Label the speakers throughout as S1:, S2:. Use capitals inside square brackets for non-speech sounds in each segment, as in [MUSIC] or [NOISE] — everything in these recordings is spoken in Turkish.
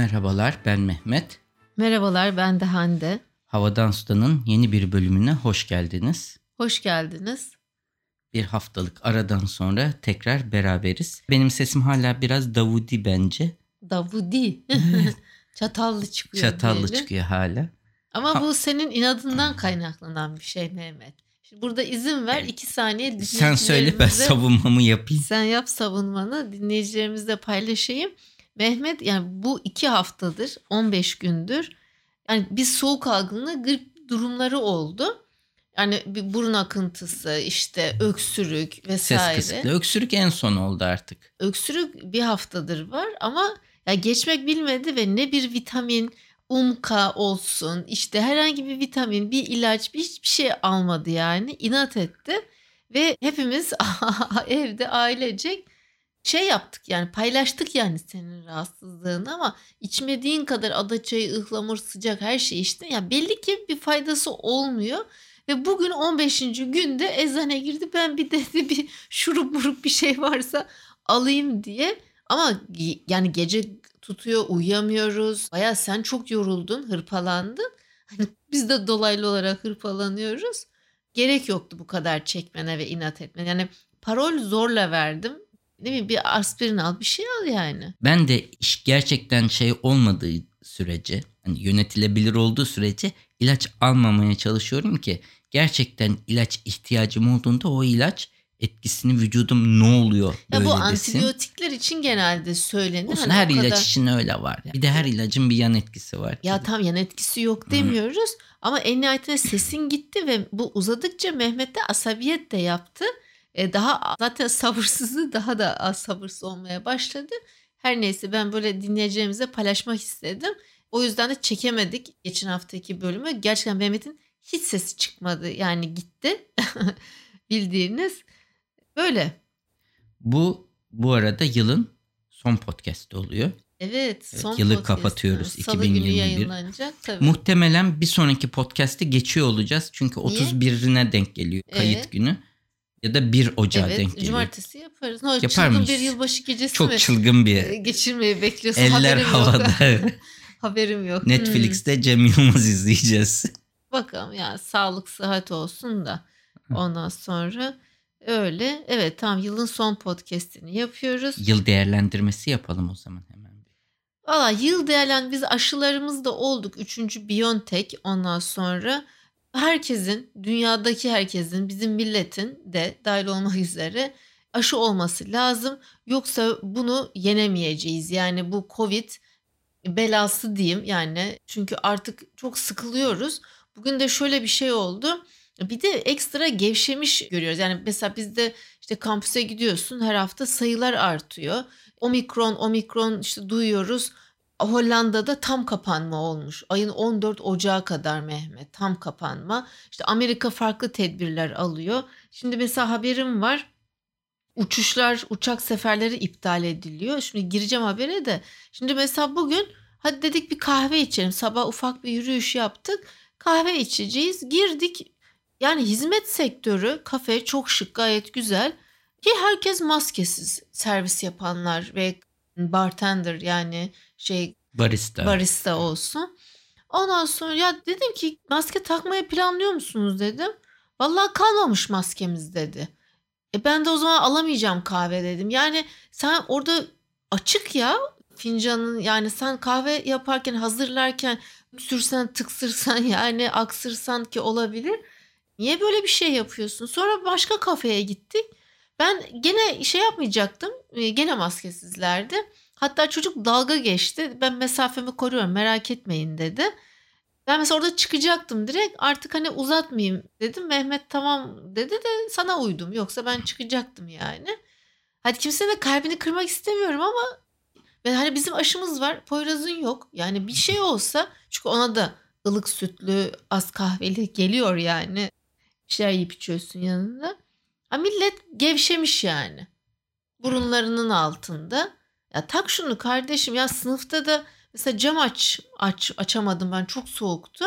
S1: Merhabalar ben Mehmet.
S2: Merhabalar ben de Hande.
S1: Havadan Sudan'ın yeni bir bölümüne hoş geldiniz.
S2: Hoş geldiniz.
S1: Bir haftalık aradan sonra tekrar beraberiz. Benim sesim hala biraz Davudi bence.
S2: Davudi. [LAUGHS] Çatallı çıkıyor.
S1: Çatallı
S2: diyelim.
S1: çıkıyor hala.
S2: Ama
S1: Ha.
S2: bu senin inadından kaynaklanan bir şey Mehmet. Şimdi burada izin ver iki saniye
S1: Sen söyle ben savunmamı yapayım.
S2: Sen yap savunmanı dinleyicilerimizle paylaşayım. Mehmet yani bu iki haftadır 15 gündür yani bir soğuk algınlığı grip durumları oldu. Yani bir burun akıntısı işte öksürük
S1: Ses
S2: vesaire.
S1: kısıklığı. Öksürük en son oldu artık.
S2: öksürük bir haftadır var ama ya geçmek bilmedi ve ne bir vitamin umka olsun işte herhangi bir vitamin bir ilaç bir hiçbir şey almadı yani inat etti ve hepimiz [LAUGHS] evde ailecek şey yaptık yani paylaştık yani senin rahatsızlığını ama içmediğin kadar adaçayı ıhlamur sıcak her şey işte ya belli ki bir faydası olmuyor ve bugün 15. günde eczane girdi ben bir dedi [LAUGHS] bir şurup murup bir şey varsa alayım diye. Ama yani gece tutuyor uyuyamıyoruz. Baya sen çok yoruldun hırpalandın. Hani [LAUGHS] biz de dolaylı olarak hırpalanıyoruz. Gerek yoktu bu kadar çekmene ve inat etmene. Yani parol zorla verdim. Değil mi? Bir aspirin al bir şey al yani.
S1: Ben de iş gerçekten şey olmadığı sürece, hani yönetilebilir olduğu sürece ilaç almamaya çalışıyorum ki gerçekten ilaç ihtiyacım olduğunda o ilaç etkisini vücudum ne oluyor
S2: Ya bu
S1: desin.
S2: antibiyotikler için genelde söylenir.
S1: Olsun,
S2: Hani
S1: her
S2: o kadar-
S1: ilaç için öyle var. Bir de her ilacın bir yan etkisi var.
S2: Ya tam yan etkisi yok
S1: Hı.
S2: demiyoruz ama en nihayetinde sesin gitti ve bu uzadıkça Mehmet de asabiyet de yaptı. E, daha zaten sabırsızlığı daha da az sabırsız olmaya başladı. Her neyse ben böyle dinleyeceğimize paylaşmak istedim. O yüzden de çekemedik geçen haftaki bölümü. Gerçekten Mehmet'in hiç sesi çıkmadı yani gitti [LAUGHS] bildiğiniz. Böyle
S1: Bu bu arada yılın son podcast'i oluyor.
S2: evet
S1: Evet,
S2: son
S1: yılı
S2: podcast'ı.
S1: kapatıyoruz,
S2: Salı günü
S1: 2021.
S2: yayınlanacak tabii.
S1: Muhtemelen bir sonraki podcast'i geçiyor olacağız. Çünkü
S2: Niye?
S1: 31'ine denk geliyor kayıt
S2: Ee?
S1: günü. Ya da 1 Ocağı
S2: Evet,
S1: denk geliyor.
S2: cumartesi yaparız. Ne
S1: Yapar
S2: çılgın
S1: mıyız?
S2: bir yılbaşı gecesi
S1: Çok
S2: mi?
S1: çılgın bir
S2: e, geçirmeyi bekliyorsun.
S1: eller
S2: Haberim Yok.
S1: havada. [LAUGHS]
S2: Haberim yok.
S1: Netflix'te Cem Yılmaz izleyeceğiz.
S2: Hmm, [LAUGHS] bakalım ya sağlık sıhhat olsun da ondan sonra öyle. Evet tam yılın son podcast'ini yapıyoruz.
S1: Yıl değerlendirmesi yapalım o zaman hemen.
S2: Valla yıl değerlen biz aşılarımız da olduk. Üçüncü Biontech ondan sonra herkesin dünyadaki herkesin bizim milletin de dahil olmak [LAUGHS] üzere aşı olması lazım. Yoksa bunu yenemeyeceğiz. Yani bu Covid belası diyeyim yani çünkü artık çok sıkılıyoruz. Bugün de şöyle bir şey oldu. Bir de ekstra gevşemiş görüyoruz. Yani mesela bizde işte kampüse gidiyorsun her hafta sayılar artıyor. Omikron, omikron işte duyuyoruz. Hollanda'da tam kapanma olmuş. Ayın 14 Ocağı kadar Mehmet tam kapanma. İşte Amerika farklı tedbirler alıyor. Şimdi mesela haberim var. Uçuşlar, uçak seferleri iptal ediliyor. Şimdi gireceğim habere de. Şimdi mesela bugün hadi dedik bir kahve içelim. Sabah ufak bir yürüyüş yaptık. Kahve içeceğiz. Girdik. Yani hizmet sektörü kafe çok şık gayet güzel. Ki herkes maskesiz servis yapanlar ve bartender yani şey
S1: Barista.
S2: barista olsun. Ondan sonra ya dedim ki maske takmayı planlıyor musunuz dedim. Vallahi kalmamış maskemiz dedi. E ben de o zaman alamayacağım kahve dedim. Yani sen orada açık ya fincanın yani sen kahve yaparken hazırlarken sürsen tıksırsan [LAUGHS] yani aksırsan ki olabilir. Niye böyle bir şey yapıyorsun? Sonra başka kafeye gittik. Ben gene şey yapmayacaktım. e, Gene maskesizlerdi. Hatta çocuk dalga geçti. Ben mesafemi koruyorum merak etmeyin dedi. Ben mesela orada çıkacaktım direkt artık hani uzatmayayım dedim. Mehmet tamam dedi de sana uydum. Yoksa ben çıkacaktım yani. Hadi kimsenin de kalbini kırmak istemiyorum ama ve hani bizim aşımız var. Poyraz'ın yok. Yani bir şey olsa çünkü ona da ılık sütlü az kahveli geliyor yani. Bir şeyler yiyip içiyorsun yanında. Ha millet gevşemiş yani. Burunlarının altında. Ya tak şunu kardeşim ya sınıfta da mesela cam aç, aç açamadım ben çok soğuktu.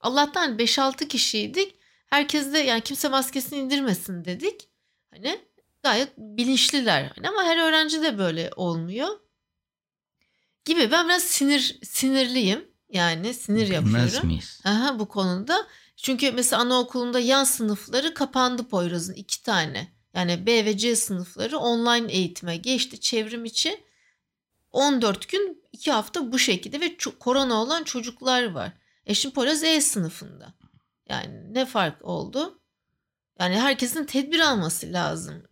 S2: Allah'tan 5-6 kişiydik. Herkes de yani kimse maskesini indirmesin dedik. Hani gayet bilinçliler. Hani ama her öğrenci de böyle olmuyor. gibi ben biraz sinir sinirliyim. Yani sinir yapıyorum. Aha, bu konuda. Çünkü mesela anaokulunda yan sınıfları kapandı Poyraz'ın iki tane. Yani B ve C sınıfları online eğitime geçti çevrim içi. 14 gün 2 hafta bu şekilde ve korona olan çocuklar var. E şimdi Poyraz E sınıfında. Yani ne fark oldu? Yani herkesin tedbir alması lazım.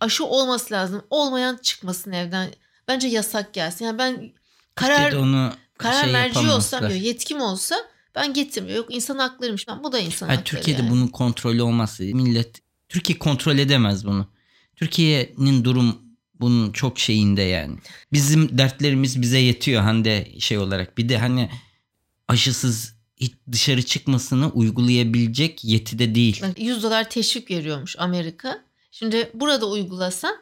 S2: Aşı olması lazım. Olmayan çıkmasın evden. Bence yasak gelsin. Yani ben karar
S1: Türkiye'de onu
S2: karar
S1: şey
S2: merci olsam diyor, yetkim olsa ben getirmiyorum. Yok insan haklarıymış. Ben bu da insan
S1: Hayır,
S2: hakları.
S1: Türkiye'de
S2: yani.
S1: bunun kontrolü olmazsa millet Türkiye kontrol edemez bunu. Türkiye'nin durum bunun çok şeyinde yani. Bizim dertlerimiz bize yetiyor Hande şey olarak. Bir de hani aşısız hiç dışarı çıkmasını uygulayabilecek yetide değil.
S2: Bak, 100 dolar teşvik veriyormuş Amerika. Şimdi burada uygulasan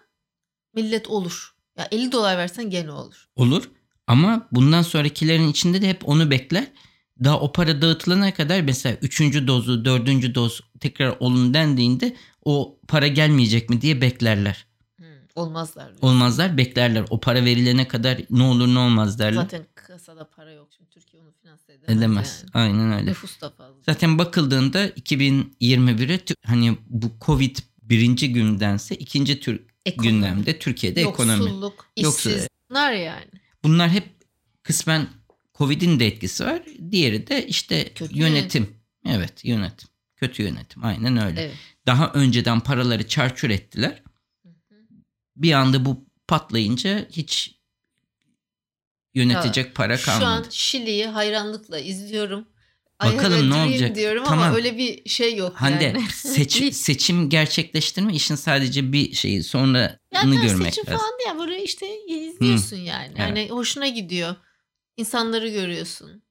S2: millet olur. Ya 50 dolar versen gene olur.
S1: Olur ama bundan sonrakilerin içinde de hep onu bekler. Daha o para dağıtılana kadar mesela üçüncü dozu, dördüncü doz tekrar olun dendiğinde o para gelmeyecek mi diye beklerler.
S2: Olmazlar.
S1: Olmazlar beklerler. O para verilene kadar ne olur ne olmaz derler.
S2: Zaten kasada para yok. Şimdi Türkiye onu finanse edemez.
S1: Edemez.
S2: Yani.
S1: Aynen öyle.
S2: Nüfus da fazla.
S1: Zaten bakıldığında 2021'e tü- hani bu Covid birinci gündense ikinci tür
S2: Ekonomi,
S1: gündemde Türkiye'de ekonomi.
S2: Yoksulluk,
S1: Yoksul-
S2: işsiz. Bunlar yani.
S1: Bunlar hep kısmen Covid'in de etkisi var. Diğeri de işte
S2: Kötü
S1: yönetim. Evet yönetim. Kötü yönetim. Aynen öyle.
S2: Evet.
S1: Daha önceden paraları çarçur ettiler.
S2: Hı hı.
S1: Bir anda bu patlayınca hiç yönetecek para
S2: Şu an
S1: kalmadı.
S2: Şili'yi hayranlıkla izliyorum.
S1: Bakalım ne olacak.
S2: diyorum
S1: Tamam.
S2: ama öyle bir şey yok
S1: Hande
S2: yani.
S1: seçim, [LAUGHS] seçim gerçekleştirme işin sadece bir şeyi sonranı
S2: Yani
S1: görmek
S2: seçim
S1: lazım.
S2: falan değil böyle işte izliyorsun yani.
S1: Evet.
S2: Yani hoşuna gidiyor. İnsanları görüyorsun.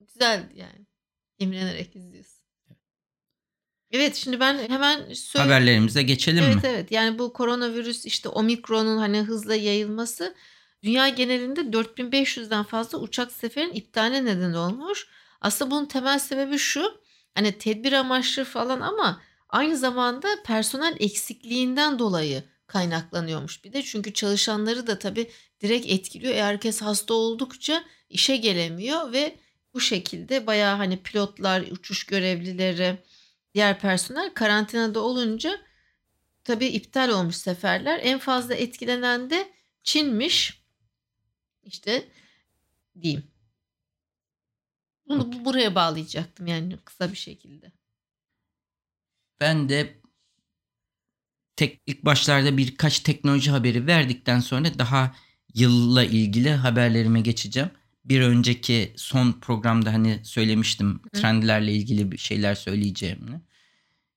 S2: Güzel yani. İmrenerek izliyorsun. Evet şimdi ben hemen söyle.
S1: Haberlerimize geçelim
S2: Evet
S1: mi?
S2: evet yani bu koronavirüs işte omikronun hani hızla yayılması dünya genelinde 4500'den fazla uçak seferin iptaline neden olmuş. Aslında bunun temel sebebi şu hani tedbir amaçlı falan ama aynı zamanda personel eksikliğinden dolayı kaynaklanıyormuş bir de. Çünkü çalışanları da tabii direkt etkiliyor. E, herkes hasta oldukça işe gelemiyor ve bu şekilde bayağı hani pilotlar, uçuş görevlileri, diğer personel karantinada olunca tabii iptal olmuş seferler. En fazla etkilenen de Çin'miş. İşte diyeyim. Bunu bu- buraya bağlayacaktım yani kısa bir şekilde.
S1: Ben de tek ilk başlarda birkaç teknoloji haberi verdikten sonra daha yılla ilgili haberlerime geçeceğim. Bir önceki son programda hani söylemiştim
S2: Hı.
S1: trendlerle ilgili bir şeyler söyleyeceğimi.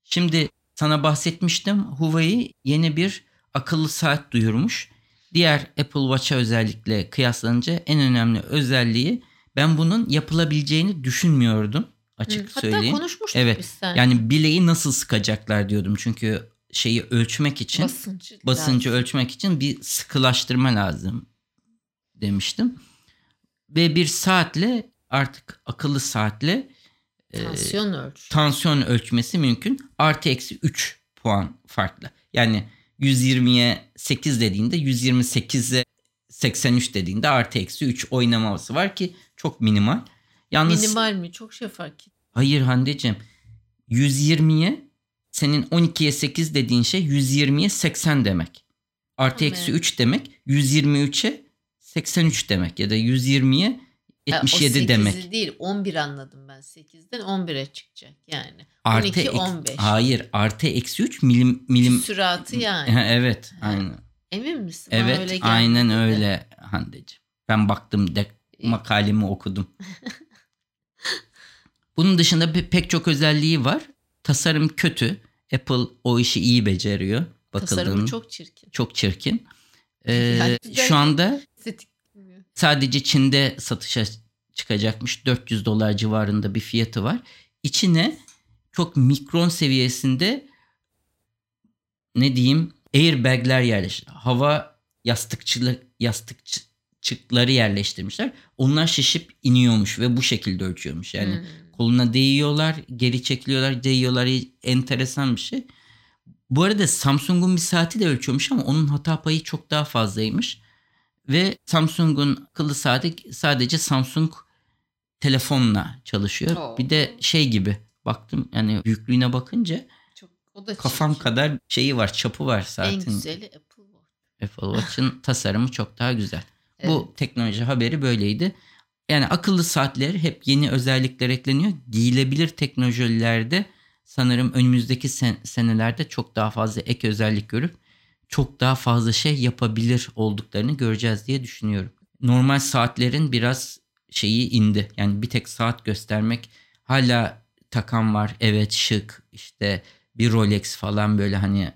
S1: Şimdi sana bahsetmiştim Huawei yeni bir akıllı saat duyurmuş. Diğer Apple Watch'a özellikle kıyaslanınca en önemli özelliği ben bunun yapılabileceğini düşünmüyordum açık
S2: Hı, Hatta
S1: söyleyeyim.
S2: konuşmuştuk
S1: Evet,
S2: biz sen.
S1: Yani bileği nasıl sıkacaklar diyordum. Çünkü şeyi ölçmek için,
S2: basıncı.
S1: basıncı
S2: lazım.
S1: ölçmek için bir sıkılaştırma lazım demiştim. Ve bir saatle artık akıllı saatle e,
S2: Tansiyon ölç.
S1: tansiyon ölçmesi mümkün. Artı eksi 3 puan farklı. Yani 120'ye 8 dediğinde 128'e 83 dediğinde artı eksi 3 oynaması var ki çok minimal. Yalnız
S2: Minimal mi? Çok şey fark etti.
S1: Hayır Hande'cim 120'ye senin 12'ye 8 dediğin şey 120'ye 80 demek. Artı eksi 3 demek 123'e 83 demek ya da 120'ye
S2: Ha, o
S1: 77
S2: 8'i
S1: demek.
S2: değil 11 anladım ben 8'den 11'e çıkacak yani.
S1: Artı
S2: 12
S1: ek-
S2: 15.
S1: Hayır artı eksi 3 milim milim.
S2: Süratı yani.
S1: evet aynen.
S2: Emin misin? Bana
S1: Evet
S2: öyle
S1: aynen öyle Hande'cim. Ben baktım de makalemi okudum. [LAUGHS] Bunun dışında pe- pek çok özelliği var. Tasarım kötü. Apple o işi iyi beceriyor.
S2: Tasarımı
S1: Bakıldığında.
S2: çok çirkin.
S1: Çok çirkin. [LAUGHS] Ee,
S2: Yani
S1: şu anda. Sadece Çin'de satışa çıkacakmış. 400 dolar civarında bir fiyatı var. İçine çok mikron seviyesinde ne diyeyim airbagler yerleştir. Hava yastıkçılık yastıkçıkları yerleştirmişler. Onlar şişip iniyormuş ve bu şekilde ölçüyormuş. Yani
S2: Hmm.
S1: koluna değiyorlar, geri çekiliyorlar, değiyorlar. Enteresan bir şey. Bu arada Samsung'un bir saati de ölçüyormuş ama onun hata payı çok daha fazlaymış. Ve Samsung'un akıllı saati sadece Samsung telefonla çalışıyor.
S2: Oo.
S1: Bir de şey gibi baktım yani büyüklüğüne bakınca
S2: Çok, o da
S1: kafam
S2: çirkin.
S1: kadar şeyi var çapı var
S2: En
S1: saatin.
S2: güzeli Apple Watch.
S1: Apple Watch'ın [LAUGHS] tasarımı çok daha güzel.
S2: Evet.
S1: Bu teknoloji haberi böyleydi. Yani akıllı saatler hep yeni özellikler ekleniyor. Giyilebilir teknolojilerde sanırım önümüzdeki sen- senelerde çok daha fazla ek özellik görüp çok daha fazla şey yapabilir olduklarını göreceğiz diye düşünüyorum. Normal saatlerin biraz şeyi indi. Yani bir tek saat göstermek hala takan var. Evet şık işte bir Rolex falan böyle hani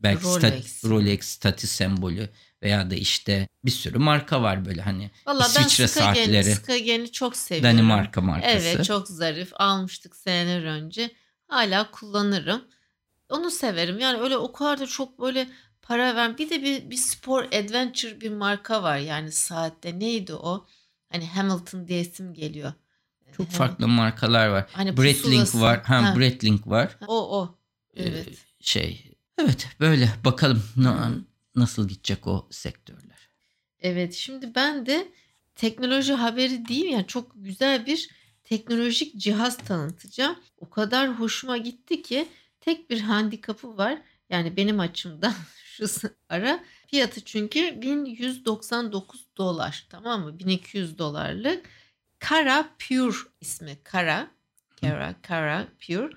S1: belki
S2: Rolex.
S1: Rolex, Rolex statü sembolü veya da işte bir sürü marka var böyle hani
S2: Valla ben
S1: İsviçre
S2: Skagen'i,
S1: saatleri.
S2: Skagen'i çok seviyorum.
S1: Danimarka markası.
S2: Evet çok zarif. Almıştık seneler önce. Hala kullanırım. Onu severim. Yani öyle o kadar da çok böyle para ver. Bir de bir, bir spor adventure bir marka var yani saatte. Neydi o? Hani Hamilton diye isim geliyor.
S1: Çok
S2: Hamilton-
S1: farklı markalar var.
S2: Hani
S1: Breitling
S2: pusulası.
S1: var. Ha,
S2: Ha.
S1: Breitling var.
S2: O o.
S1: Ee,
S2: Evet.
S1: şey. Evet böyle bakalım na- nasıl gidecek o sektörler.
S2: Evet şimdi ben de teknoloji haberi değil yani çok güzel bir teknolojik cihaz tanıtacağım. O kadar hoşuma gitti ki tek bir handikapı var. Yani benim açımdan [LAUGHS] şu ara fiyatı çünkü 1199 dolar tamam mı? 1200 dolarlık. Kara Pure ismi. Kara. Kara, Kara Pure.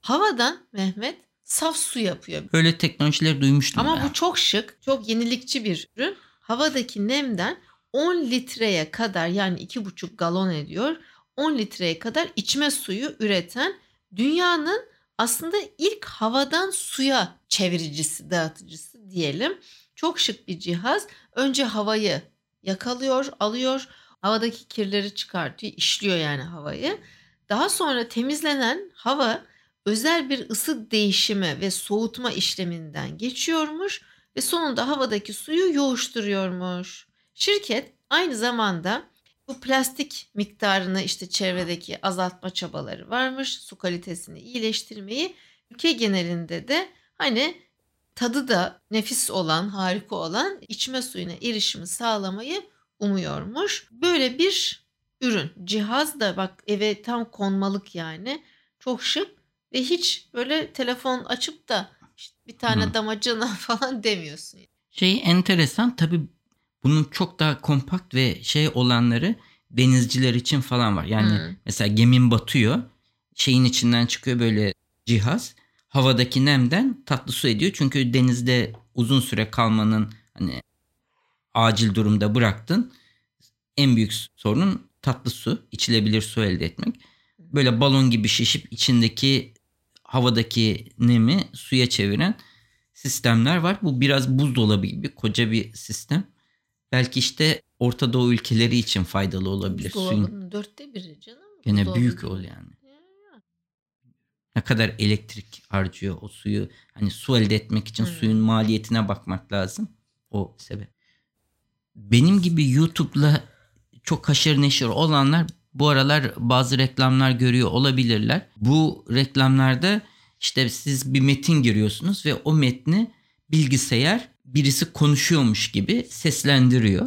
S2: Havadan Mehmet saf su yapıyor.
S1: Böyle teknolojileri duymuştum
S2: Ama
S1: ben.
S2: bu çok şık, çok yenilikçi bir ürün. Havadaki nemden 10 litreye kadar yani 2,5 galon ediyor. 10 litreye kadar içme suyu üreten dünyanın aslında ilk havadan suya çeviricisi, dağıtıcısı diyelim. Çok şık bir cihaz. Önce havayı yakalıyor, alıyor. Havadaki kirleri çıkartıyor, işliyor yani havayı. Daha sonra temizlenen hava özel bir ısı değişimi ve soğutma işleminden geçiyormuş ve sonunda havadaki suyu yoğuşturuyormuş. Şirket aynı zamanda bu plastik miktarını işte çevredeki azaltma çabaları varmış. Su kalitesini iyileştirmeyi ülke genelinde de hani tadı da nefis olan, harika olan içme suyuna erişimi sağlamayı umuyormuş. Böyle bir ürün. Cihaz da bak eve tam konmalık yani. Çok şık ve hiç böyle telefon açıp da işte bir tane
S1: Hı.
S2: damacana [LAUGHS] falan demiyorsun.
S1: Şey enteresan tabii bunun çok daha kompakt ve şey olanları denizciler için falan var. Yani
S2: Hı.
S1: mesela gemin batıyor. Şeyin içinden çıkıyor böyle cihaz. Havadaki nemden tatlı su ediyor. Çünkü denizde uzun süre kalmanın hani acil durumda bıraktın. En büyük sorunun tatlı su, içilebilir su elde etmek. Böyle balon gibi şişip içindeki havadaki nemi suya çeviren sistemler var. Bu biraz buzdolabı gibi koca bir sistem. Belki işte Orta Doğu ülkeleri için faydalı olabilir.
S2: Buzdolabının dörtte biri canım.
S1: gene büyük ol yani.
S2: Ya.
S1: Ne kadar elektrik harcıyor o suyu. Hani su elde etmek için
S2: Hmm.
S1: suyun maliyetine bakmak lazım. O sebep. Benim gibi YouTube'la çok haşır neşir olanlar bu aralar bazı reklamlar görüyor olabilirler. Bu reklamlarda işte siz bir metin giriyorsunuz ve o metni bilgisayar birisi konuşuyormuş gibi seslendiriyor.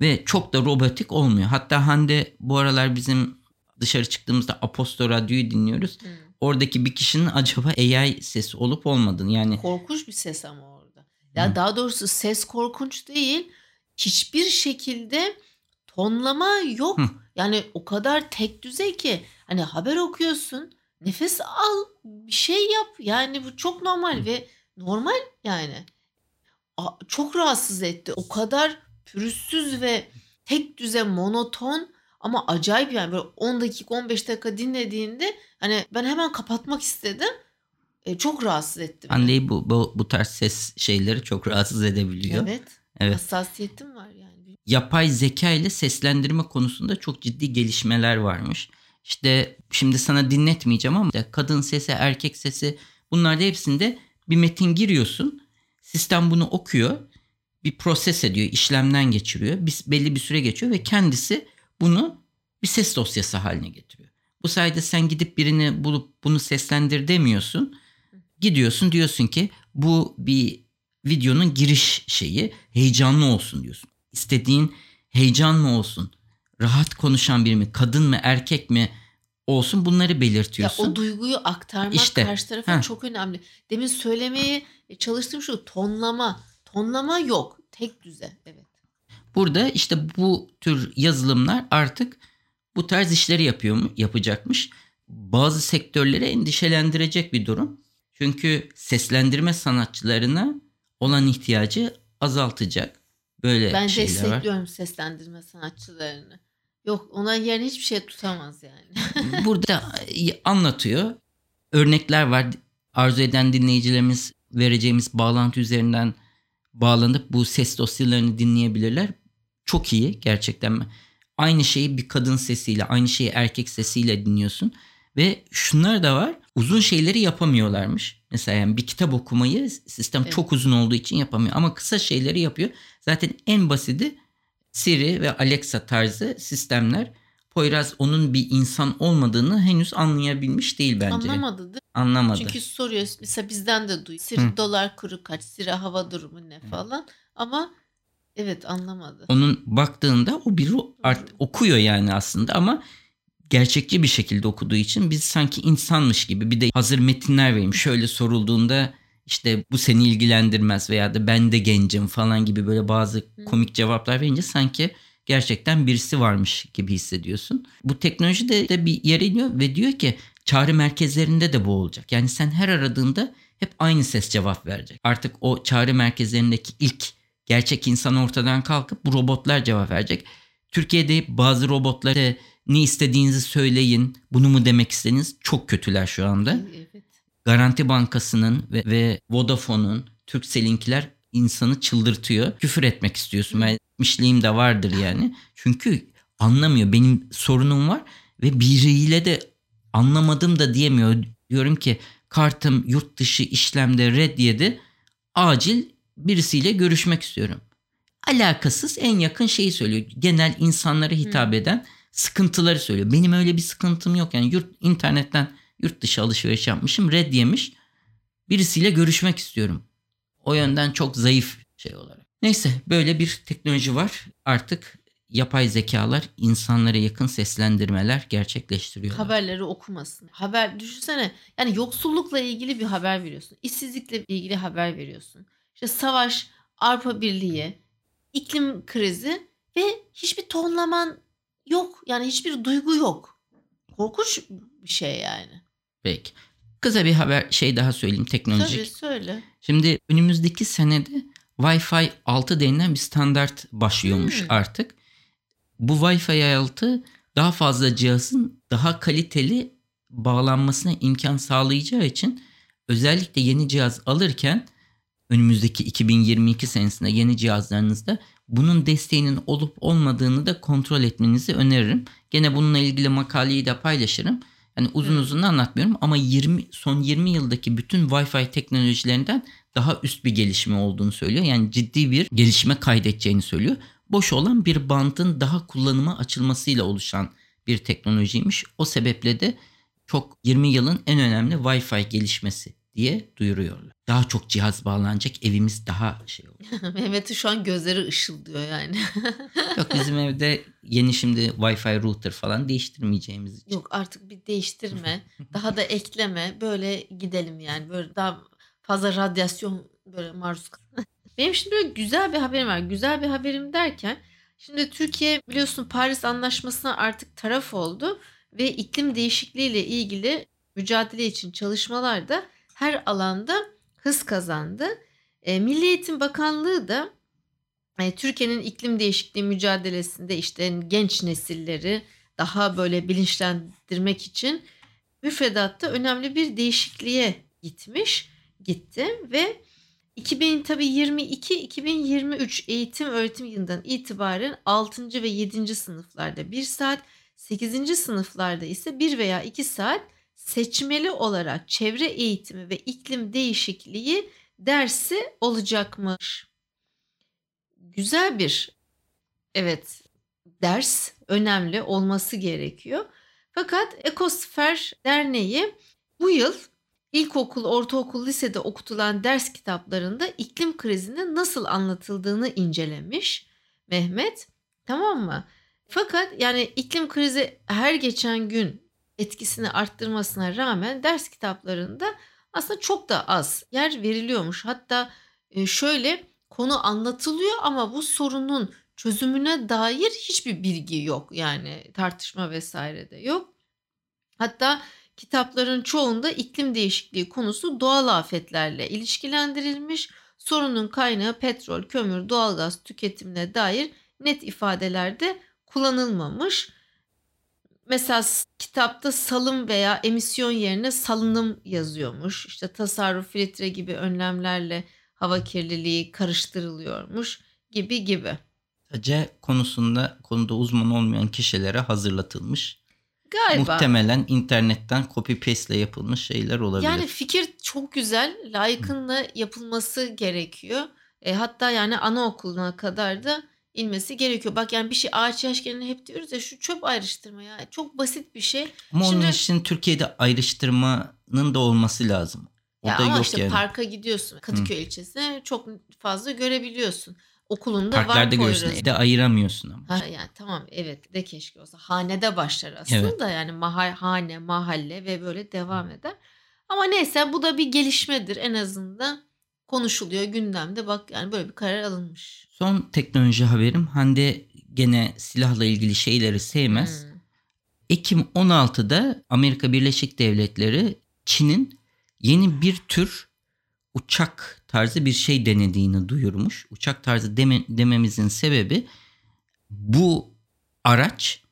S1: Ve çok da robotik olmuyor. Hatta Hande bu aralar bizim dışarı çıktığımızda Aposto Radyo'yu dinliyoruz.
S2: Hı.
S1: Oradaki bir kişinin acaba AI sesi olup olmadığını yani
S2: Korkunç bir ses ama orada. Ya
S1: Hı.
S2: daha doğrusu ses korkunç değil. Hiçbir şekilde tonlama yok.
S1: Hı.
S2: Yani o kadar tek düzey ki hani haber okuyorsun, nefes al, bir şey yap. Yani bu çok normal ve normal yani. Çok rahatsız etti. O kadar pürüzsüz ve tek düze monoton ama acayip yani böyle 10 dakika 15 dakika dinlediğinde hani ben hemen kapatmak istedim. E, çok rahatsız etti beni.
S1: Bu, bu, bu tarz ses şeyleri çok rahatsız edebiliyor.
S2: Evet.
S1: Evet.
S2: Hassasiyetim var yani.
S1: Yapay zeka ile seslendirme konusunda çok ciddi gelişmeler varmış. İşte şimdi sana dinletmeyeceğim ama kadın sesi, erkek sesi bunlarda hepsinde bir metin giriyorsun. Sistem bunu okuyor. Bir proses ediyor, işlemden geçiriyor. Bir, belli bir süre geçiyor ve kendisi bunu bir ses dosyası haline getiriyor. Bu sayede sen gidip birini bulup bunu seslendir demiyorsun. Gidiyorsun diyorsun ki bu bir videonun giriş şeyi heyecanlı olsun diyorsun. istediğin heyecan mı olsun? Rahat konuşan biri mi? Kadın mı? Erkek mi? olsun bunları belirtiyorsun.
S2: Ya o duyguyu aktarmak
S1: İşte,
S2: karşı tarafa
S1: heh.
S2: çok önemli. Demin söylemeye çalıştığım şu tonlama. Tonlama yok. Tek düze. Evet.
S1: Burada işte bu tür yazılımlar artık bu tarz işleri yapıyor mu, yapacakmış. Bazı sektörleri endişelendirecek bir durum. Çünkü seslendirme sanatçılarına olan ihtiyacı azaltacak. Böyle
S2: Ben
S1: şeyler var.
S2: destekliyorum seslendirme sanatçılarını. Yok ona yerine hiçbir şey tutamaz yani.
S1: Burada e, anlatıyor. Örnekler var. Arzu eden dinleyicilerimiz vereceğimiz bağlantı üzerinden bağlanıp bu ses dosyalarını dinleyebilirler. Çok iyi gerçekten. Aynı şeyi bir kadın sesiyle, aynı şeyi erkek sesiyle dinliyorsun. Ve şunlar da var. Uzun şeyleri yapamıyorlarmış. Mesela yani bir kitap okumayı sistem
S2: Evet.
S1: çok uzun olduğu için yapamıyor. Ama kısa şeyleri yapıyor. Zaten en basiti Siri ve Alexa tarzı sistemler. Poyraz onun bir insan olmadığını henüz anlayabilmiş değil bence.
S2: Anlamadı değil mi?
S1: Anlamadı.
S2: Çünkü soruyor. Mesela bizden de duy. Siri
S1: Hı.
S2: dolar kuru kaç? Siri hava durumu ne falan. Ama evet anlamadı.
S1: Onun baktığında o bir art, okuyor yani aslında ama gerçekçi bir şekilde okuduğu için biz sanki insanmış gibi bir de hazır metinler vereyim. Şöyle sorulduğunda işte bu seni ilgilendirmez veya da ben de gencim falan gibi böyle bazı
S2: Hı.
S1: komik cevaplar verince sanki gerçekten birisi varmış gibi hissediyorsun. Bu teknoloji de, de bir yere iniyor ve diyor ki çağrı merkezlerinde de bu olacak. Yani sen her aradığında hep aynı ses cevap verecek. Artık o çağrı merkezlerindeki ilk gerçek insan ortadan kalkıp bu robotlar cevap verecek. Türkiye'de bazı robotlara ne istediğinizi söyleyin, bunu mu demek istediniz çok kötüler şu anda.
S2: Evet.
S1: Garanti Bankası'nın ve, ve Vodafone'un, Turkcell'inkiler insanı çıldırtıyor. Küfür etmek istiyorsun. Ben etmişliğim de vardır yani. Çünkü anlamıyor. Benim sorunum var ve biriyle de anlamadım da diyemiyor. Diyorum ki kartım yurt dışı işlemde red yedi. Acil birisiyle görüşmek istiyorum. Alakasız en yakın şeyi söylüyor. Genel insanlara hitap eden sıkıntıları söylüyor. Benim öyle bir sıkıntım yok. Yani yurt internetten yurt dışı alışveriş yapmışım. Red yemiş. Birisiyle görüşmek istiyorum. O yönden çok zayıf şey olarak. Neyse böyle bir teknoloji var. Artık yapay zekalar insanlara yakın seslendirmeler gerçekleştiriyorlar.
S2: Haberleri okumasın. Haber düşünsene yani yoksullukla ilgili bir haber veriyorsun. İşsizlikle ilgili haber veriyorsun. İşte savaş, Avrupa Birliği, iklim krizi ve hiçbir tonlaman yok. Yani hiçbir duygu yok. Korkunç bir şey yani.
S1: Peki. Kısa bir haber şey daha söyleyeyim teknolojik.
S2: Tabii söyle.
S1: Şimdi önümüzdeki senede Wi-Fi 6 denilen bir standart başlıyormuş
S2: Hmm.
S1: artık. Bu Wi-Fi 6 daha fazla cihazın daha kaliteli bağlanmasına imkan sağlayacağı için özellikle yeni cihaz alırken önümüzdeki 2022 senesinde yeni cihazlarınızda bunun desteğinin olup olmadığını da kontrol etmenizi öneririm. Gene bununla ilgili makaleyi de paylaşırım. Yani uzun
S2: Hı.
S1: uzun anlatmıyorum ama 20 son 20 yıldaki bütün Wi-Fi teknolojilerinden daha üst bir gelişme olduğunu söylüyor. Yani ciddi bir gelişme kaydedeceğini söylüyor. Boş olan bir bantın daha kullanıma açılmasıyla oluşan bir teknolojiymiş. O sebeple de çok 20 yılın en önemli Wi-Fi gelişmesi diye duyuruyorlar. Daha çok cihaz bağlanacak evimiz daha şey olur. [LAUGHS]
S2: Mehmet'in şu an gözleri ışıldıyor yani. [LAUGHS]
S1: Yok bizim evde yeni şimdi Wi-Fi router falan değiştirmeyeceğimiz için.
S2: Yok artık bir değiştirme. daha da ekleme. Böyle gidelim yani. Böyle daha fazla radyasyon böyle maruz kal- [LAUGHS] Benim şimdi böyle güzel bir haberim var. Güzel bir haberim derken şimdi Türkiye biliyorsun Paris Anlaşması'na artık taraf oldu ve iklim değişikliği ile ilgili mücadele için çalışmalarda her alanda hız kazandı. E, Milli Eğitim Bakanlığı da e, Türkiye'nin iklim değişikliği mücadelesinde işte genç nesilleri daha böyle bilinçlendirmek için müfredatta önemli bir değişikliğe gitmiş, gitti ve 2000 tabii 22 2023 eğitim öğretim yılından itibaren 6. ve 7. sınıflarda 1 saat, 8. sınıflarda ise 1 veya 2 saat seçmeli olarak çevre eğitimi ve iklim değişikliği dersi olacakmış. Güzel bir evet ders önemli olması gerekiyor. Fakat Ekosfer Derneği bu yıl ilkokul, ortaokul, lisede okutulan ders kitaplarında iklim krizinin nasıl anlatıldığını incelemiş Mehmet. Tamam mı? Fakat yani iklim krizi her geçen gün etkisini arttırmasına rağmen ders kitaplarında aslında çok da az yer veriliyormuş. Hatta e, şöyle konu anlatılıyor ama bu sorunun çözümüne dair hiçbir bilgi yok. Yani tartışma vesaire de yok. Hatta kitapların çoğunda iklim değişikliği konusu doğal afetlerle ilişkilendirilmiş. Sorunun kaynağı petrol, kömür, doğalgaz tüketimine dair net ifadelerde kullanılmamış. Mesela kitapta salım veya emisyon yerine salınım yazıyormuş. İşte tasarruf filtre gibi önlemlerle hava kirliliği karıştırılıyormuş gibi gibi.
S1: Sadece konusunda konuda uzman olmayan kişilere hazırlatılmış.
S2: Galiba.
S1: Muhtemelen internetten copy paste ile yapılmış şeyler olabilir.
S2: Yani fikir çok güzel. Layıkınla yapılması gerekiyor. E, hatta yani anaokuluna kadar da inmesi gerekiyor. Bak yani bir şey ağaç yaşkenini hep diyoruz ya şu çöp ayrıştırma ya. Çok basit bir şey.
S1: ama
S2: Şimdi-
S1: onun için Türkiye'de ayrıştırmanın da olması lazım. O
S2: ya
S1: da
S2: ama
S1: yok
S2: işte
S1: yani.
S2: parka gidiyorsun. Kadıköy ilçesine çok fazla görebiliyorsun. Okulunda
S1: Parklarda
S2: var. Poyraz.
S1: Evde ayıramıyorsun ama.
S2: Ha, yani tamam evet de keşke olsa. Hanede başlar aslında
S1: Evet.
S2: yani mahal, hane, mahalle ve böyle devam eder. Ama neyse bu da bir gelişmedir en azından konuşuluyor gündemde bak yani böyle bir karar alınmış.
S1: Son teknoloji haberim Hande gene silahla ilgili şeyleri sevmez.
S2: Hmm.
S1: Ekim 16'da Amerika Birleşik Devletleri Çin'in yeni bir tür uçak tarzı bir şey denediğini duyurmuş. Uçak tarzı deme- dememizin sebebi bu araç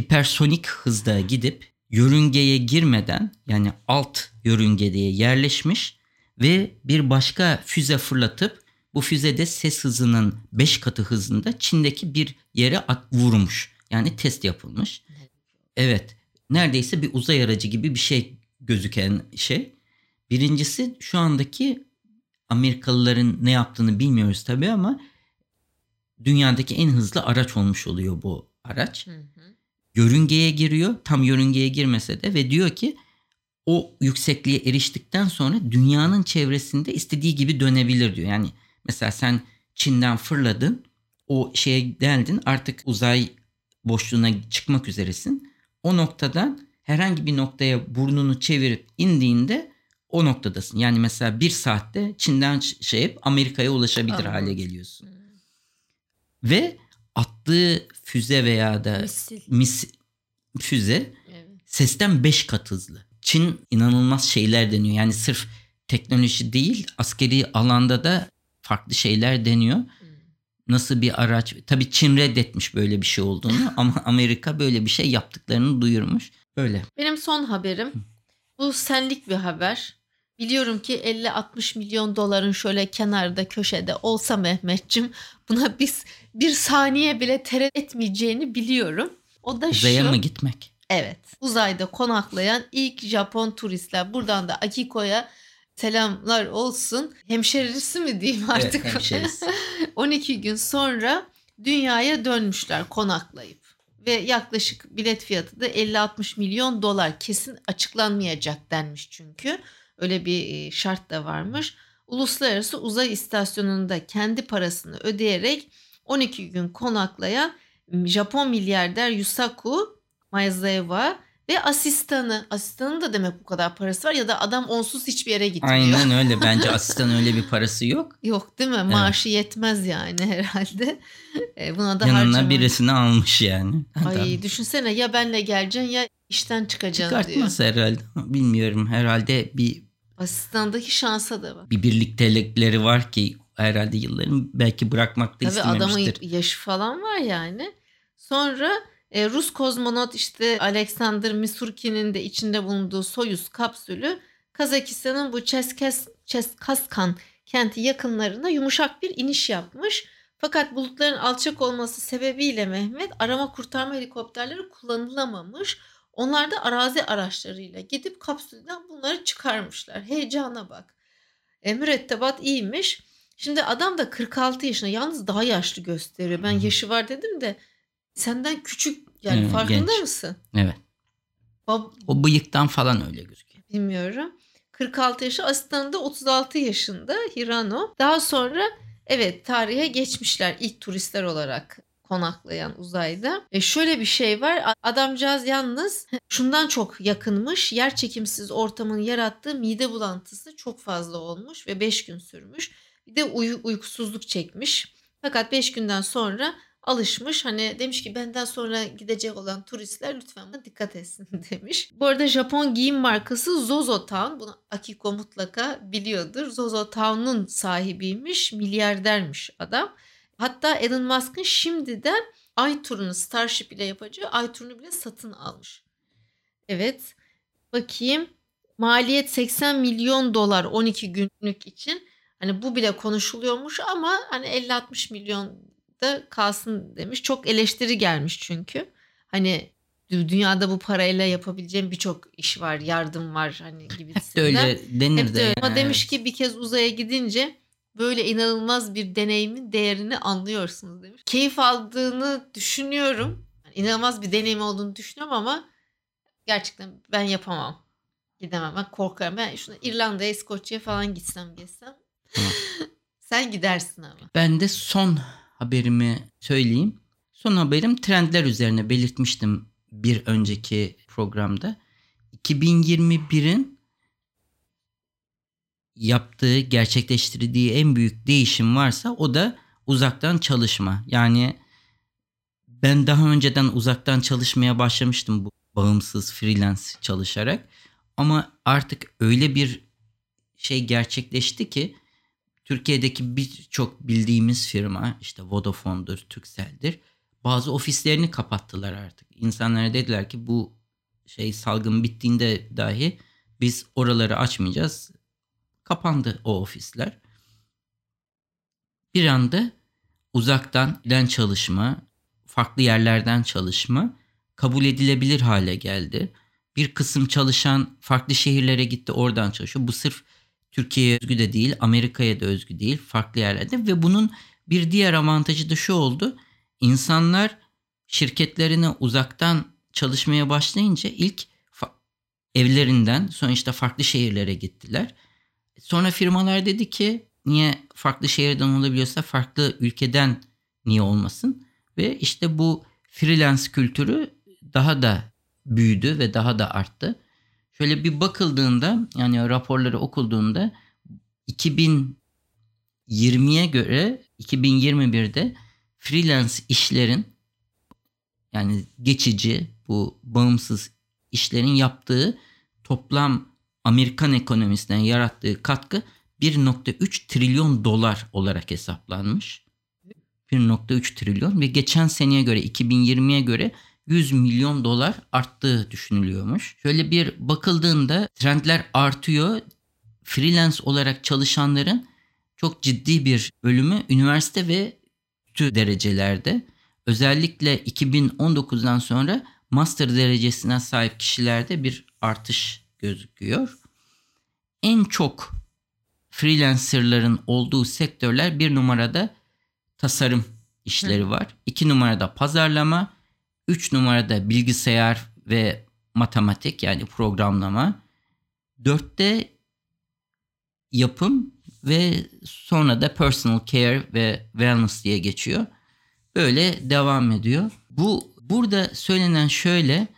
S1: hipersonik hızda gidip yörüngeye girmeden yani alt yörüngeye yerleşmiş ve bir başka füze fırlatıp bu füzede ses hızının 5 katı hızında Çin'deki bir yere at- vurmuş. Yani test yapılmış. Evet. Neredeyse bir uzay aracı gibi bir şey gözüken şey. Birincisi şu andaki Amerikalıların ne yaptığını bilmiyoruz tabii ama dünyadaki en hızlı araç olmuş oluyor bu araç.
S2: Hı hı.
S1: Yörüngeye giriyor. Tam yörüngeye girmese de ve diyor ki o yüksekliğe eriştikten sonra dünyanın çevresinde istediği gibi dönebilir diyor. Yani mesela sen Çin'den fırladın. O şeye geldin artık uzay boşluğuna çıkmak üzeresin. O noktadan herhangi bir noktaya burnunu çevirip indiğinde o noktadasın. Yani mesela bir saatte Çin'den şey yapıp Amerika'ya ulaşabilir
S2: Anladım.
S1: hale geliyorsun.
S2: Hmm.
S1: Ve attığı füze veya da
S2: Misil.
S1: mis füze
S2: Evet.
S1: sesten 5 kat hızlı. Çin inanılmaz şeyler deniyor. Yani sırf teknoloji değil askeri alanda da farklı şeyler deniyor.
S2: Hmm.
S1: Nasıl bir araç? Tabii Çin reddetmiş böyle bir şey olduğunu [LAUGHS] ama Amerika böyle bir şey yaptıklarını duyurmuş. Böyle.
S2: Benim son haberim bu senlik bir haber. Biliyorum ki 50-60 milyon doların şöyle kenarda köşede olsa Mehmetçim buna biz bir saniye bile tereddüt etmeyeceğini biliyorum. O da
S1: Uzaya
S2: şu.
S1: mı gitmek?
S2: Evet. Uzayda konaklayan ilk Japon turistler. Buradan da Akiko'ya selamlar olsun. Hemşerisi mi diyeyim artık?
S1: Evet, hemşerisi. [LAUGHS]
S2: 12 gün sonra dünyaya dönmüşler konaklayıp. Ve yaklaşık bilet fiyatı da 50-60 milyon dolar. Kesin açıklanmayacak denmiş çünkü. Öyle bir şart da varmış. Uluslararası Uzay İstasyonu'nda kendi parasını ödeyerek 12 gün konaklayan Japon milyarder Yusaku Maezawa ve asistanı. Asistanın da demek bu kadar parası var ya da adam onsuz hiçbir yere gitmiyor.
S1: Aynen öyle. [LAUGHS] Bence asistan öyle bir parası yok.
S2: Yok değil mi? Maaşı yetmez yani [LAUGHS] herhalde. E, buna da
S1: Yanına
S2: harcama.
S1: birisini almış yani.
S2: Ay
S1: Adam
S2: düşünsene ya benle geleceksin ya işten çıkacaksın diyor.
S1: Çıkartmaz herhalde. Bilmiyorum. Herhalde bir
S2: Asistandaki şansa da bak.
S1: bir birliktelikleri var ki herhalde yılların belki bırakmak da
S2: Tabii
S1: istememiştir.
S2: adamın yaşı falan var yani. Sonra e, Rus kozmonot işte Alexander Misurkin'in de içinde bulunduğu Soyuz kapsülü Kazakistan'ın bu Cheskes, Cheskaskan kenti yakınlarına yumuşak bir iniş yapmış. Fakat bulutların alçak olması sebebiyle Mehmet arama kurtarma helikopterleri kullanılamamış. Onlar da arazi araçlarıyla gidip kapsülden bunları çıkarmışlar. Heyecana bak. E, mürettebat iyiymiş. Şimdi adam da 46 yaşında. Yalnız daha yaşlı gösteriyor. Ben yaşı var dedim de senden küçük yani
S1: Evet,
S2: farkında
S1: genç.
S2: mısın?
S1: Evet.
S2: Bab-
S1: O bıyıktan falan öyle gözüküyor.
S2: bilmiyorum. 46 yaşı asistanı da 36 yaşında Hirano. Daha sonra Evet tarihe geçmişler ilk turistler olarak konaklayan uzayda. E şöyle bir şey var. Adamcağız yalnız [LAUGHS] şundan çok yakınmış. Yer çekimsiz ortamın yarattığı mide bulantısı çok fazla olmuş ve 5 gün sürmüş. Bir de uy- uykusuzluk çekmiş. Fakat 5 günden sonra alışmış. Hani demiş ki benden sonra gidecek olan turistler lütfen dikkat etsin [LAUGHS] demiş. Bu arada Japon giyim markası Zozo Town. Bunu Akiko mutlaka biliyordur. Zozo Town'un sahibiymiş. Milyardermiş adam. Hatta Elon Musk'ın şimdiden ay turunu Starship ile yapacağı ay turunu bile satın almış. Evet. Bakayım. Maliyet 80 milyon dolar 12 günlük için. Hani bu bile konuşuluyormuş ama hani 50-60 milyon da kalsın demiş. Çok eleştiri gelmiş çünkü. Hani dünyada bu parayla yapabileceğim birçok iş var, yardım var hani gibisinden.
S1: Hep de öyle denir
S2: Hep de öyle. Ama
S1: yani.
S2: demiş ki bir kez uzaya gidince böyle inanılmaz bir deneyimin değerini anlıyorsunuz demiş. Keyif aldığını düşünüyorum. Yani inanılmaz bir deneyim olduğunu düşünüyorum ama gerçekten ben yapamam. Gidemem. Ben korkarım. Ben şuna İrlanda'ya, İskoçya'ya falan gitsem gezsem. [LAUGHS] Sen gidersin ama.
S1: Ben de son haberimi söyleyeyim. Son haberim trendler üzerine belirtmiştim bir önceki programda. 2021'in yaptığı, gerçekleştirdiği en büyük değişim varsa o da uzaktan çalışma. Yani ben daha önceden uzaktan çalışmaya başlamıştım bu bağımsız freelance çalışarak. Ama artık öyle bir şey gerçekleşti ki Türkiye'deki birçok bildiğimiz firma işte Vodafone'dur, Turkcell'dir. Bazı ofislerini kapattılar artık. İnsanlara dediler ki bu şey salgın bittiğinde dahi biz oraları açmayacağız. Kapandı o ofisler. Bir anda uzaktan giden çalışma, farklı yerlerden çalışma kabul edilebilir hale geldi. Bir kısım çalışan farklı şehirlere gitti oradan çalışıyor. Bu sırf Türkiye'ye özgü de değil, Amerika'ya da özgü değil, farklı yerlerde ve bunun bir diğer avantajı da şu oldu. İnsanlar şirketlerine uzaktan çalışmaya başlayınca ilk evlerinden sonra işte farklı şehirlere gittiler. Sonra firmalar dedi ki niye farklı şehirden olabiliyorsa farklı ülkeden niye olmasın? Ve işte bu freelance kültürü daha da büyüdü ve daha da arttı. Şöyle bir bakıldığında yani raporları okulduğunda 2020'ye göre 2021'de freelance işlerin yani geçici bu bağımsız işlerin yaptığı toplam Amerikan ekonomisine yarattığı katkı 1.3 trilyon dolar olarak hesaplanmış. 1.3 trilyon ve geçen seneye göre 2020'ye göre 100 milyon dolar arttığı düşünülüyormuş. Şöyle bir bakıldığında trendler artıyor. Freelance olarak çalışanların çok ciddi bir bölümü üniversite ve üstü derecelerde. Özellikle 2019'dan sonra master derecesine sahip kişilerde bir artış gözüküyor. En çok freelancerların olduğu sektörler bir numarada tasarım işleri var. iki numarada pazarlama, üç numarada bilgisayar ve matematik yani programlama. Dörtte yapım ve sonra da personal care ve wellness diye geçiyor. Böyle devam ediyor. Bu burada söylenen şöyle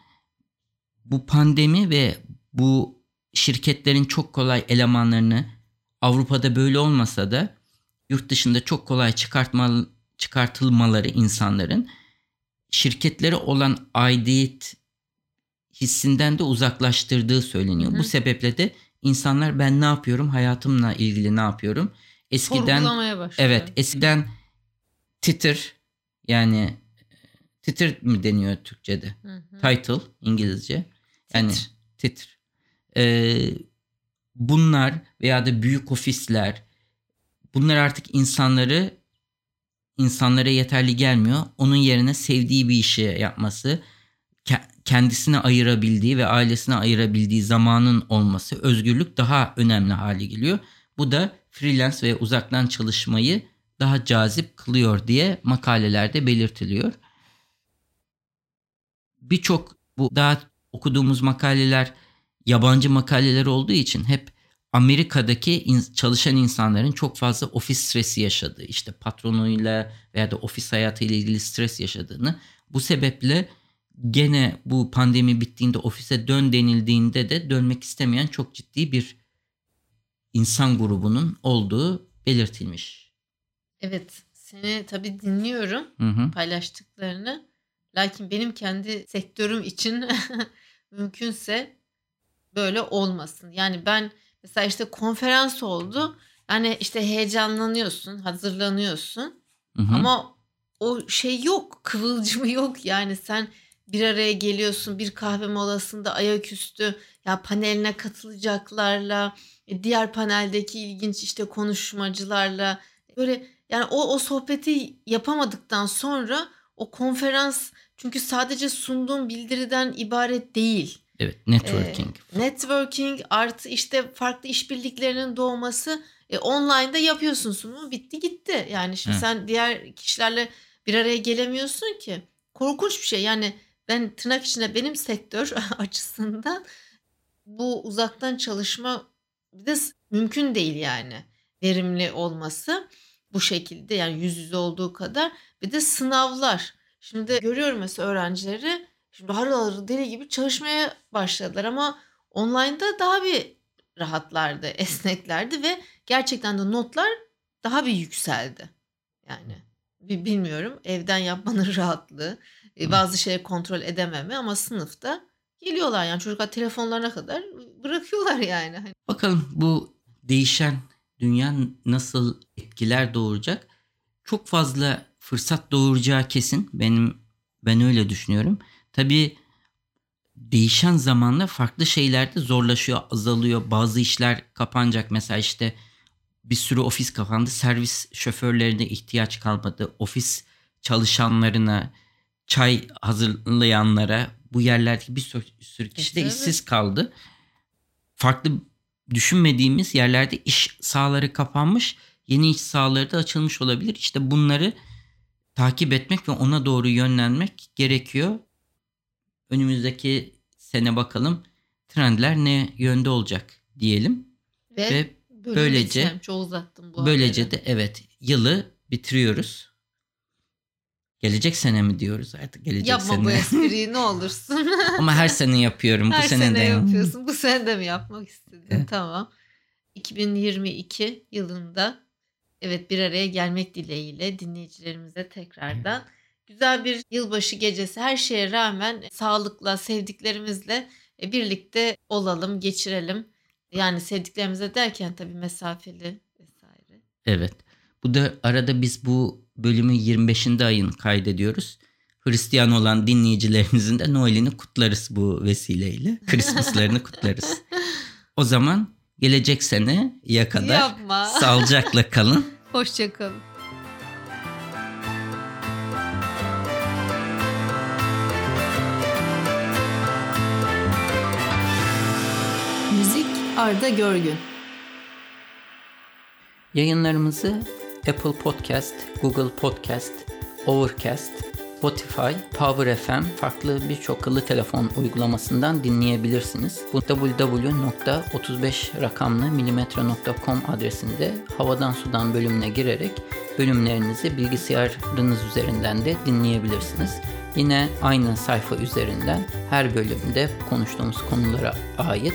S1: bu pandemi ve bu şirketlerin çok kolay elemanlarını Avrupa'da böyle olmasa da yurt dışında çok kolay çıkartma, çıkartılmaları insanların şirketlere olan aidiyet hissinden de uzaklaştırdığı söyleniyor.
S2: Hı hı.
S1: Bu sebeple de insanlar ben ne yapıyorum hayatımla ilgili ne yapıyorum eskiden evet eskiden titir yani titir mi deniyor Türkçe'de
S2: Hı hı.
S1: title İngilizce yani
S2: Titr.
S1: Ee, bunlar veya da büyük ofisler bunlar artık insanları insanlara yeterli gelmiyor. Onun yerine sevdiği bir işi yapması, ke- kendisine ayırabildiği ve ailesine ayırabildiği zamanın olması, özgürlük daha önemli hale geliyor. Bu da freelance ve uzaktan çalışmayı daha cazip kılıyor diye makalelerde belirtiliyor. Birçok bu daha okuduğumuz makaleler yabancı makaleler olduğu için hep Amerika'daki in- çalışan insanların çok fazla ofis stresi yaşadığı, işte patronuyla veya da ofis hayatıyla ilgili stres yaşadığını, bu sebeple gene bu pandemi bittiğinde ofise dön denildiğinde de dönmek istemeyen çok ciddi bir insan grubunun olduğu belirtilmiş.
S2: Evet seni tabii dinliyorum
S1: Hı hı.
S2: paylaştıklarını. Lakin benim kendi sektörüm için [LAUGHS] mümkünse böyle olmasın. Yani ben mesela işte konferans oldu. Yani işte heyecanlanıyorsun, hazırlanıyorsun.
S1: Hı hı.
S2: Ama o şey yok, kıvılcımı yok. Yani sen bir araya geliyorsun bir kahve molasında ayaküstü ya paneline katılacaklarla, e, diğer paneldeki ilginç işte konuşmacılarla böyle yani o o sohbeti yapamadıktan sonra o konferans çünkü sadece sunduğum bildiriden ibaret değil.
S1: Evet, networking.
S2: Ee, networking artı işte farklı işbirliklerinin doğması e, online'da yapıyorsun sunumu bitti gitti. Yani şimdi
S1: Evet.
S2: sen diğer kişilerle bir araya gelemiyorsun ki. Korkunç bir şey yani ben tırnak içinde benim sektör [LAUGHS] açısından bu uzaktan çalışma bir de mümkün değil yani verimli olması bu şekilde yani yüz yüze olduğu kadar bir de sınavlar. Şimdi görüyorum mesela öğrencileri şimdi harıl harıl deli gibi çalışmaya başladılar ama online'da daha bir rahatlardı, [LAUGHS] esneklerdi ve gerçekten de notlar daha bir yükseldi. Yani bi- bilmiyorum evden yapmanın [LAUGHS] rahatlığı, e, bazı şeyleri kontrol edememe ama sınıfta geliyorlar yani çocuklar telefonlarına kadar bırakıyorlar yani. Hani
S1: Bakalım bu değişen dünya nasıl etkiler doğuracak? Çok fazla fırsat doğuracağı kesin. Benim ben öyle düşünüyorum. Tabii değişen zamanla farklı şeyler de zorlaşıyor, azalıyor. Bazı işler kapanacak. Mesela işte bir sürü ofis kapandı. Servis şoförlerine ihtiyaç kalmadı. Ofis çalışanlarına, çay hazırlayanlara bu yerlerdeki bir sürü, kişi de işsiz kaldı. Farklı düşünmediğimiz yerlerde iş sahaları kapanmış, yeni iş sahaları da açılmış olabilir. İşte bunları takip etmek ve ona doğru yönlenmek gerekiyor. Önümüzdeki sene bakalım trendler ne yönde olacak diyelim.
S2: ve,
S1: Ve böylece-.
S2: Çok uzattım bu
S1: böylece
S2: haberi.
S1: de evet yılı bitiriyoruz. Gelecek sene mi diyoruz artık gelecek
S2: Yapma
S1: sene.
S2: bu [LAUGHS] espriyi ne olursun. [LAUGHS]
S1: Ama her sene yapıyorum.
S2: Her
S1: bu sene,
S2: sene
S1: de
S2: yapıyorsun. Bu sene de mi yapmak istedin?
S1: Evet.
S2: Tamam. 2022 yılında evet bir araya gelmek dileğiyle dinleyicilerimize tekrardan güzel bir yılbaşı gecesi her şeye rağmen sağlıkla sevdiklerimizle e, birlikte olalım, geçirelim. Yani sevdiklerimize derken tabii mesafeli vesaire.
S1: Evet. Bu da arada biz bu bölümü 25'inde ayın kaydediyoruz. Hristiyan olan dinleyicilerimizin de Noel'ini kutlarız bu vesileyle. Christmas'larını kutlarız. O zaman gelecek sene ya kadar
S2: Yapma.
S1: sağlıcakla kalın. [LAUGHS]
S2: Hoşçakalın. Arda Görgün.
S1: Yayınlarımızı Apple Podcast, Google Podcast, Overcast, Spotify, Power FM farklı birçok akıllı telefon uygulamasından dinleyebilirsiniz. Bu www.35 rakamlı adresinde havadan sudan bölümüne girerek bölümlerinizi bilgisayarınız üzerinden de dinleyebilirsiniz. Yine aynı sayfa üzerinden her bölümde konuştuğumuz konulara ait